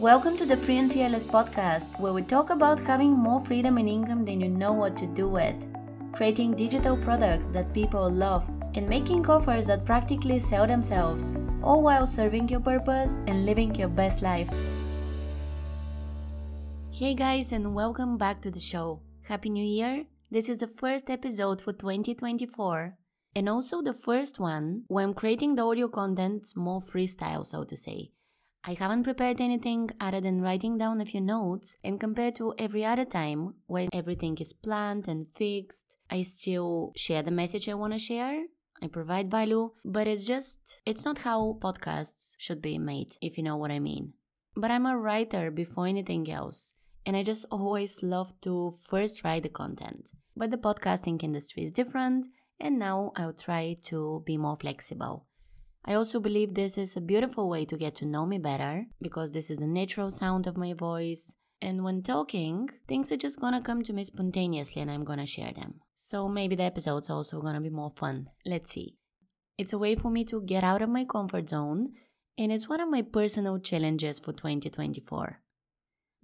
Welcome to the Free and Fearless podcast, where we talk about having more freedom and income than you know what to do with, creating digital products that people love, and making offers that practically sell themselves, all while serving your purpose and living your best life. Hey guys, and welcome back to the show. Happy New Year! This is the first episode for 2024, and also the first one where I'm creating the audio content more freestyle, so to say. I haven't prepared anything other than writing down a few notes, and compared to every other time where everything is planned and fixed, I still share the message I want to share. I provide value, but it's just, it's not how podcasts should be made, if you know what I mean. But I'm a writer before anything else, and I just always love to first write the content. But the podcasting industry is different, and now I'll try to be more flexible. I also believe this is a beautiful way to get to know me better because this is the natural sound of my voice. And when talking, things are just gonna come to me spontaneously and I'm gonna share them. So maybe the episode's also gonna be more fun. Let's see. It's a way for me to get out of my comfort zone and it's one of my personal challenges for 2024.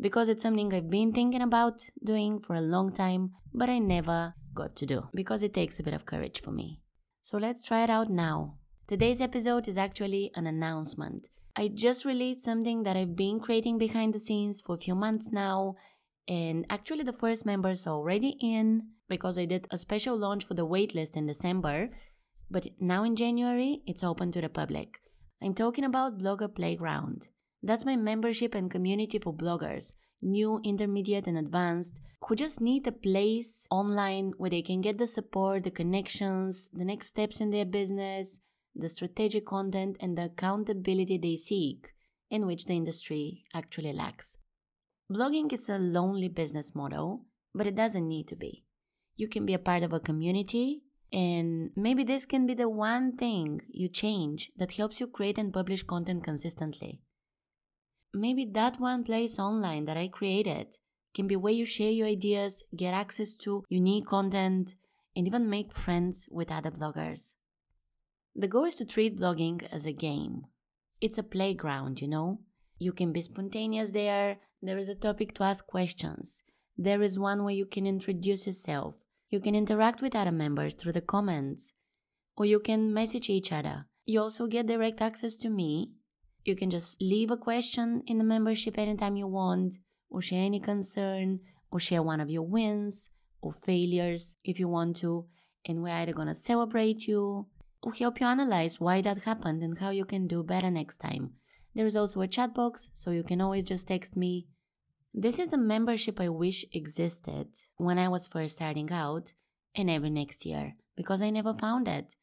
Because it's something I've been thinking about doing for a long time, but I never got to do because it takes a bit of courage for me. So let's try it out now. Today's episode is actually an announcement. I just released something that I've been creating behind the scenes for a few months now, and actually the first members are already in because I did a special launch for the waitlist in December, but now in January it's open to the public. I'm talking about Blogger Playground. That's my membership and community for bloggers, new, intermediate, and advanced, who just need a place online where they can get the support, the connections, the next steps in their business, the strategic content, and the accountability they seek, in which the industry actually lacks. Blogging is a lonely business model, but it doesn't need to be. You can be a part of a community, and maybe this can be the one thing you change that helps you create and publish content consistently. Maybe that one place online that I created can be where you share your ideas, get access to unique content, and even make friends with other bloggers. The goal is to treat blogging as a game. It's a playground, you know? You can be spontaneous there. There is a topic to ask questions. There is one where you can introduce yourself. You can interact with other members through the comments. Or you can message each other. You also get direct access to me. You can just leave a question in the membership anytime you want, or share any concern, or share one of your wins or failures if you want to. And we're either gonna celebrate you will help you analyze why that happened and how you can do better next time. There is also a chat box, so you can always just text me. This is the membership I wish existed when I was first starting out and every next year, because I never found it.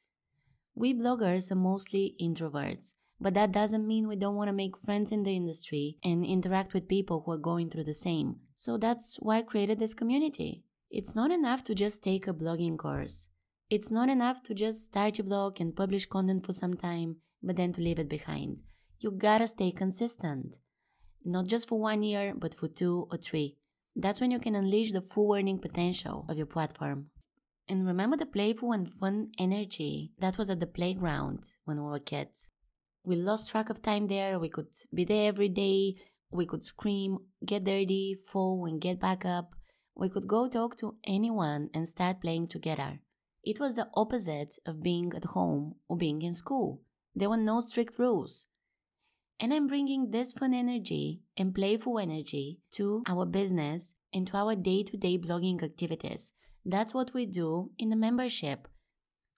We bloggers are mostly introverts, but that doesn't mean we don't want to make friends in the industry and interact with people who are going through the same. So that's why I created this community. It's not enough to just take a blogging course. It's not enough to just start your blog and publish content for some time, but then to leave it behind. You gotta stay consistent. Not just for one year, but for two or three. That's when you can unleash the full earning potential of your platform. And remember the playful and fun energy that was at the playground when we were kids. We lost track of time there. We could be there every day. We could scream, get dirty, fall, and get back up. We could go talk to anyone and start playing together. It was the opposite of being at home or being in school. There were no strict rules. And I'm bringing this fun energy and playful energy to our business and to our day to day blogging activities. That's what we do in the membership.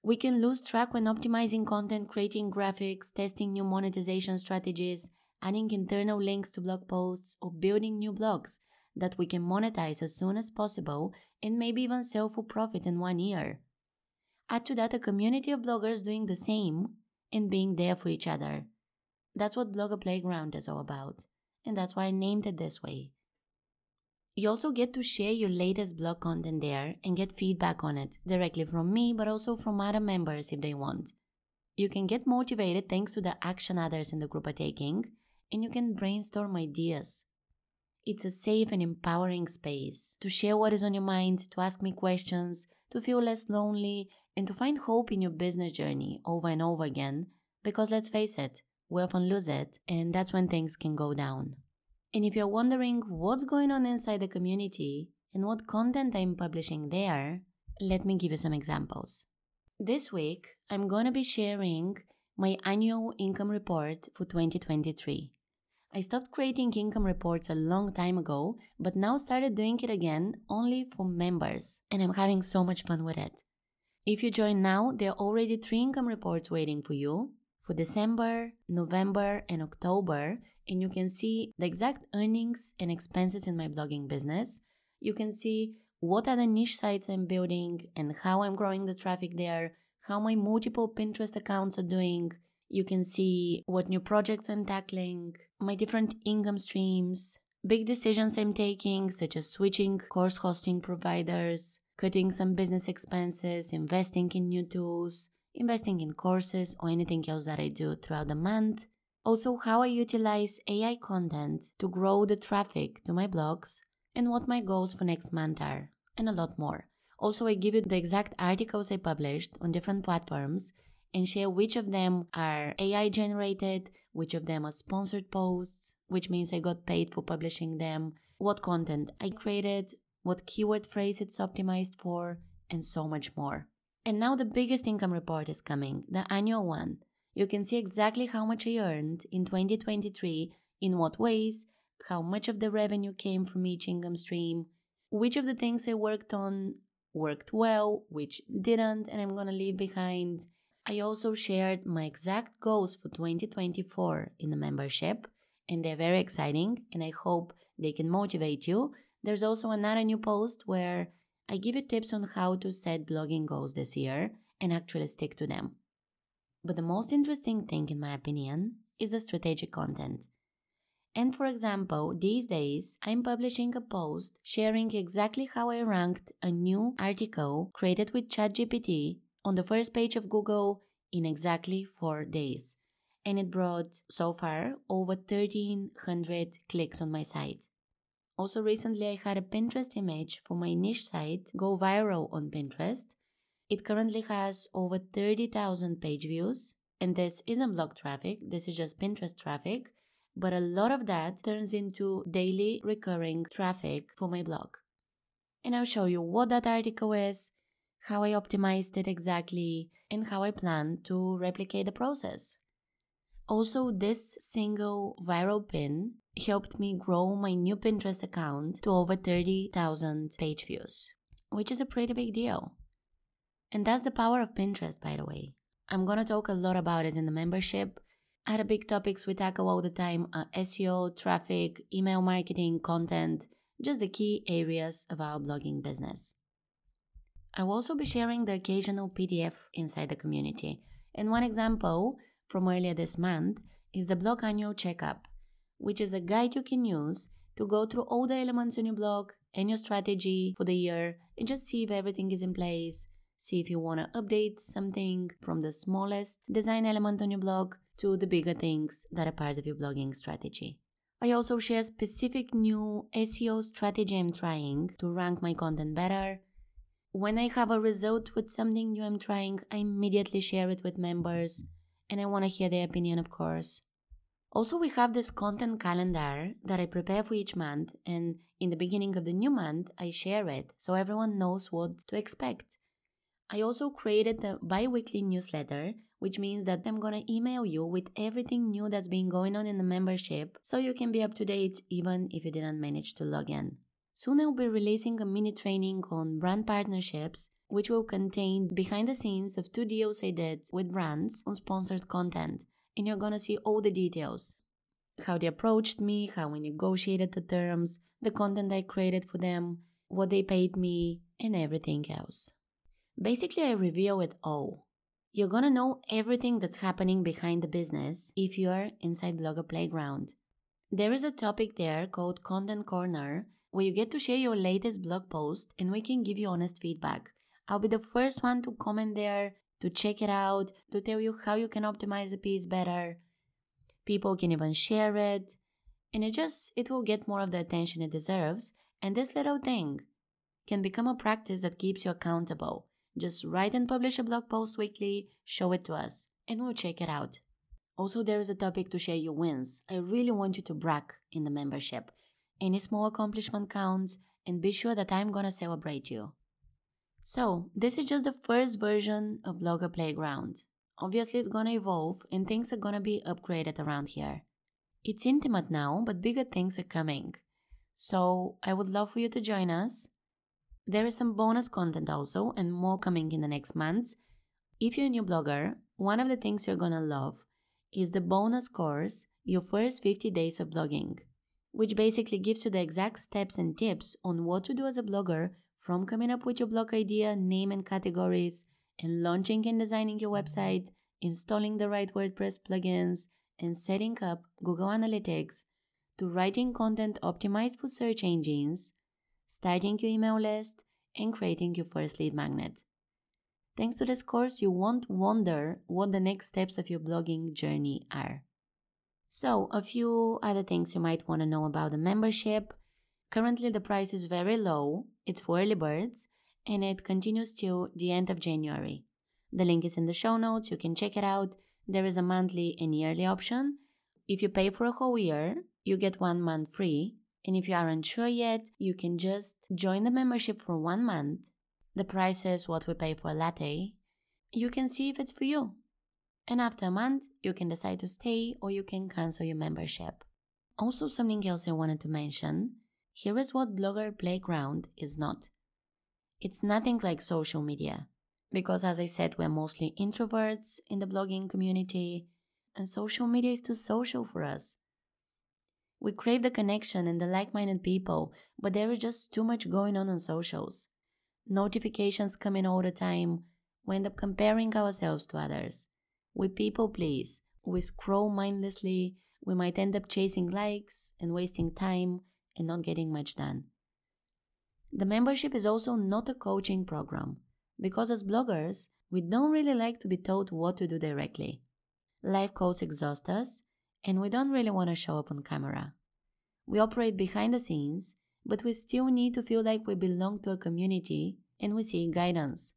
We can lose track when optimizing content, creating graphics, testing new monetization strategies, adding internal links to blog posts, or building new blogs that we can monetize as soon as possible and maybe even sell for profit in one year. Add to that a community of bloggers doing the same and being there for each other. That's what Blogger Playground is all about, and that's why I named it this way. You also get to share your latest blog content there and get feedback on it directly from me, but also from other members if they want. You can get motivated thanks to the action others in the group are taking, and you can brainstorm ideas. It's a safe and empowering space to share what is on your mind, to ask me questions, to feel less lonely, and to find hope in your business journey over and over again. Because let's face it, we often lose it, and that's when things can go down. And if you're wondering what's going on inside the community and what content I'm publishing there, let me give you some examples. This week, I'm going to be sharing my annual income report for 2023. I stopped creating income reports a long time ago, but now started doing it again only for members, and I'm having so much fun with it. If you join now, there are already three income reports waiting for you for December, November, and October, and you can see the exact earnings and expenses in my blogging business. You can see what are the niche sites I'm building and how I'm growing the traffic there, how my multiple Pinterest accounts are doing. You can see what new projects I'm tackling, my different income streams, big decisions I'm taking, such as switching course hosting providers, cutting some business expenses, investing in new tools, investing in courses, or anything else that I do throughout the month. Also, how I utilize AI content to grow the traffic to my blogs and what my goals for next month are, and a lot more. Also, I give you the exact articles I published on different platforms and share which of them are AI generated, which of them are sponsored posts, which means I got paid for publishing them, what content I created, what keyword phrase it's optimized for, and so much more. And now the biggest income report is coming, the annual one you can see exactly how much I earned in 2023, in what ways, how much of the revenue came from each income stream, which of the things I worked on worked well, which didn't, and I'm gonna leave behind. I also shared my exact goals for 2024 in the membership, and they're very exciting, and I hope they can motivate you. There's also another new post where I give you tips on how to set blogging goals this year and actually stick to them. But the most interesting thing, in my opinion, is the strategic content. And for example, these days I'm publishing a post sharing exactly how I ranked a new article created with ChatGPT on the first page of Google in exactly four days. And it brought so far over 1300 clicks on my site. Also, recently I had a Pinterest image for my niche site go viral on Pinterest it currently has over 30,000 page views, and this isn't blog traffic, this is just Pinterest traffic, but a lot of that turns into daily recurring traffic for my blog. And I'll show you what that article is, how I optimized it exactly, and how I plan to replicate the process. Also, this single viral pin helped me grow my new Pinterest account to over 30,000 page views, which is a pretty big deal. And that's the power of Pinterest, by the way. I'm gonna talk a lot about it in the membership. Other big topics we tackle all the time uh, are SEO, traffic, email marketing, content, just the key areas of our blogging business. I will also be sharing the occasional PDF inside the community. And one example from earlier this month is the blog annual checkup, which is a guide you can use to go through all the elements in your blog and your strategy for the year and just see if everything is in place, See if you want to update something from the smallest design element on your blog to the bigger things that are part of your blogging strategy. I also share specific new SEO strategy I'm trying to rank my content better. When I have a result with something new I'm trying, I immediately share it with members and I want to hear their opinion, of course. Also, we have this content calendar that I prepare for each month, and in the beginning of the new month, I share it so everyone knows what to expect. I also created the bi weekly newsletter, which means that I'm gonna email you with everything new that's been going on in the membership so you can be up to date even if you didn't manage to log in. Soon I'll be releasing a mini training on brand partnerships, which will contain behind the scenes of two deals I did with brands on sponsored content, and you're gonna see all the details how they approached me, how we negotiated the terms, the content I created for them, what they paid me, and everything else. Basically, I reveal it all. You're gonna know everything that's happening behind the business if you're inside Blogger Playground. There is a topic there called Content Corner where you get to share your latest blog post and we can give you honest feedback. I'll be the first one to comment there, to check it out, to tell you how you can optimize the piece better. People can even share it, and it just it will get more of the attention it deserves. And this little thing can become a practice that keeps you accountable just write and publish a blog post weekly, show it to us, and we'll check it out. Also, there is a topic to share your wins. I really want you to brag in the membership. Any small accomplishment counts, and be sure that I'm gonna celebrate you. So, this is just the first version of Blogger Playground. Obviously, it's gonna evolve and things are gonna be upgraded around here. It's intimate now, but bigger things are coming. So, I would love for you to join us. There is some bonus content also, and more coming in the next months. If you're a new blogger, one of the things you're gonna love is the bonus course, Your First 50 Days of Blogging, which basically gives you the exact steps and tips on what to do as a blogger from coming up with your blog idea, name and categories, and launching and designing your website, installing the right WordPress plugins, and setting up Google Analytics, to writing content optimized for search engines, starting your email list, and creating your first lead magnet. Thanks to this course, you won't wonder what the next steps of your blogging journey are. So, a few other things you might want to know about the membership. Currently, the price is very low, it's for early birds, and it continues till the end of January. The link is in the show notes, you can check it out. There is a monthly and yearly option. If you pay for a whole year, you get one month free. And if you aren't sure yet, you can just join the membership for one month. The price is what we pay for a latte. You can see if it's for you. And after a month, you can decide to stay or you can cancel your membership. Also, something else I wanted to mention here is what Blogger Playground is not. It's nothing like social media, because as I said, we're mostly introverts in the blogging community, and social media is too social for us. We crave the connection and the like minded people, but there is just too much going on on socials. Notifications coming all the time. We end up comparing ourselves to others. We people please. We scroll mindlessly. We might end up chasing likes and wasting time and not getting much done. The membership is also not a coaching program because as bloggers, we don't really like to be told what to do directly. Life codes exhaust us and we don't really want to show up on camera. We operate behind the scenes, but we still need to feel like we belong to a community and we seek guidance.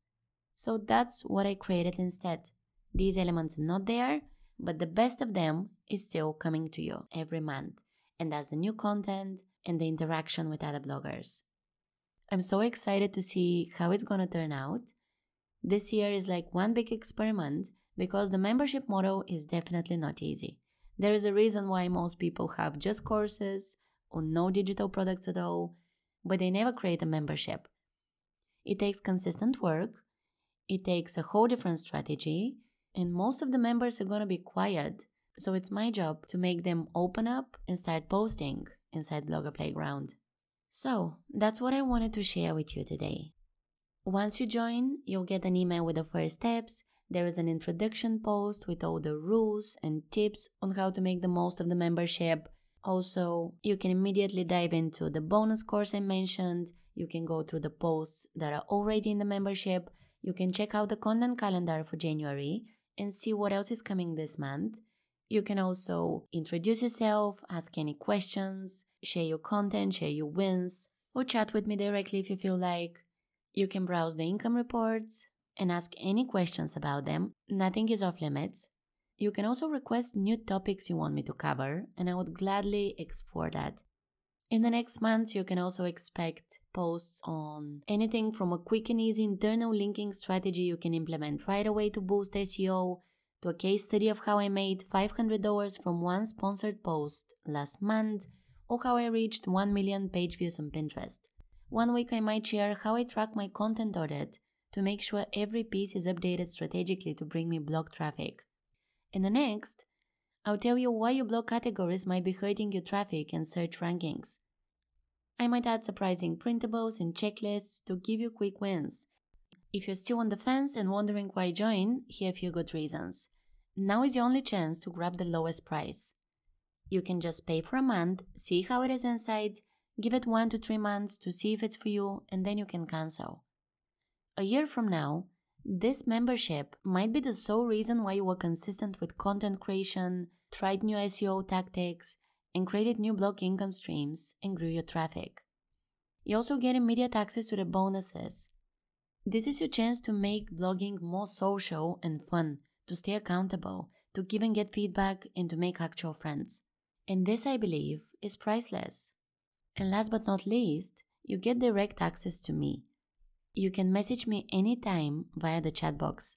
So that's what I created instead. These elements are not there, but the best of them is still coming to you every month, and that's the new content and the interaction with other bloggers. I'm so excited to see how it's gonna turn out. This year is like one big experiment because the membership model is definitely not easy. There is a reason why most people have just courses or no digital products at all, but they never create a membership. It takes consistent work, it takes a whole different strategy, and most of the members are gonna be quiet. So it's my job to make them open up and start posting inside Blogger Playground. So, that's what I wanted to share with you today. Once you join, you'll get an email with the first steps. There is an introduction post with all the rules and tips on how to make the most of the membership. Also, you can immediately dive into the bonus course I mentioned. You can go through the posts that are already in the membership. You can check out the content calendar for January and see what else is coming this month. You can also introduce yourself, ask any questions, share your content, share your wins, or chat with me directly if you feel like. You can browse the income reports and ask any questions about them. Nothing is off limits. You can also request new topics you want me to cover, and I would gladly explore that. In the next month, you can also expect posts on anything from a quick and easy internal linking strategy you can implement right away to boost SEO to a case study of how I made $500 from one sponsored post last month, or how I reached 1 million page views on Pinterest. One week I might share how I track my content audit to make sure every piece is updated strategically to bring me blog traffic. In the next, I'll tell you why your blog categories might be hurting your traffic and search rankings. I might add surprising printables and checklists to give you quick wins if you're still on the fence and wondering why join, here are a few good reasons. Now is your only chance to grab the lowest price. You can just pay for a month, see how it is inside, give it one to three months to see if it's for you, and then you can cancel. A year from now, this membership might be the sole reason why you were consistent with content creation, tried new SEO tactics, and created new blog income streams and grew your traffic. You also get immediate access to the bonuses this is your chance to make blogging more social and fun, to stay accountable, to give and get feedback, and to make actual friends. And this, I believe, is priceless. And last but not least, you get direct access to me. You can message me anytime via the chat box.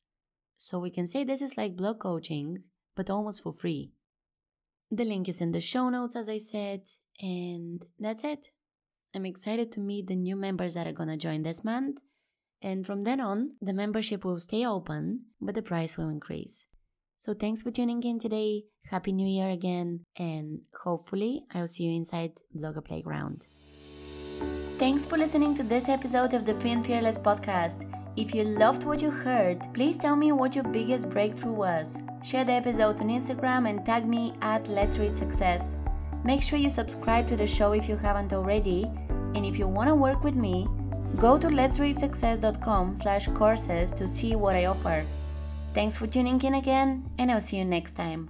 So we can say this is like blog coaching, but almost for free. The link is in the show notes, as I said, and that's it. I'm excited to meet the new members that are gonna join this month. And from then on, the membership will stay open, but the price will increase. So thanks for tuning in today. Happy New Year again, and hopefully, I'll see you inside Blogger Playground. Thanks for listening to this episode of the Free and Fearless podcast. If you loved what you heard, please tell me what your biggest breakthrough was. Share the episode on Instagram and tag me at Let's Reach Success. Make sure you subscribe to the show if you haven't already, and if you want to work with me, go to letsreachsuccess.com slash courses to see what I offer. Thanks for tuning in again, and I'll see you next time.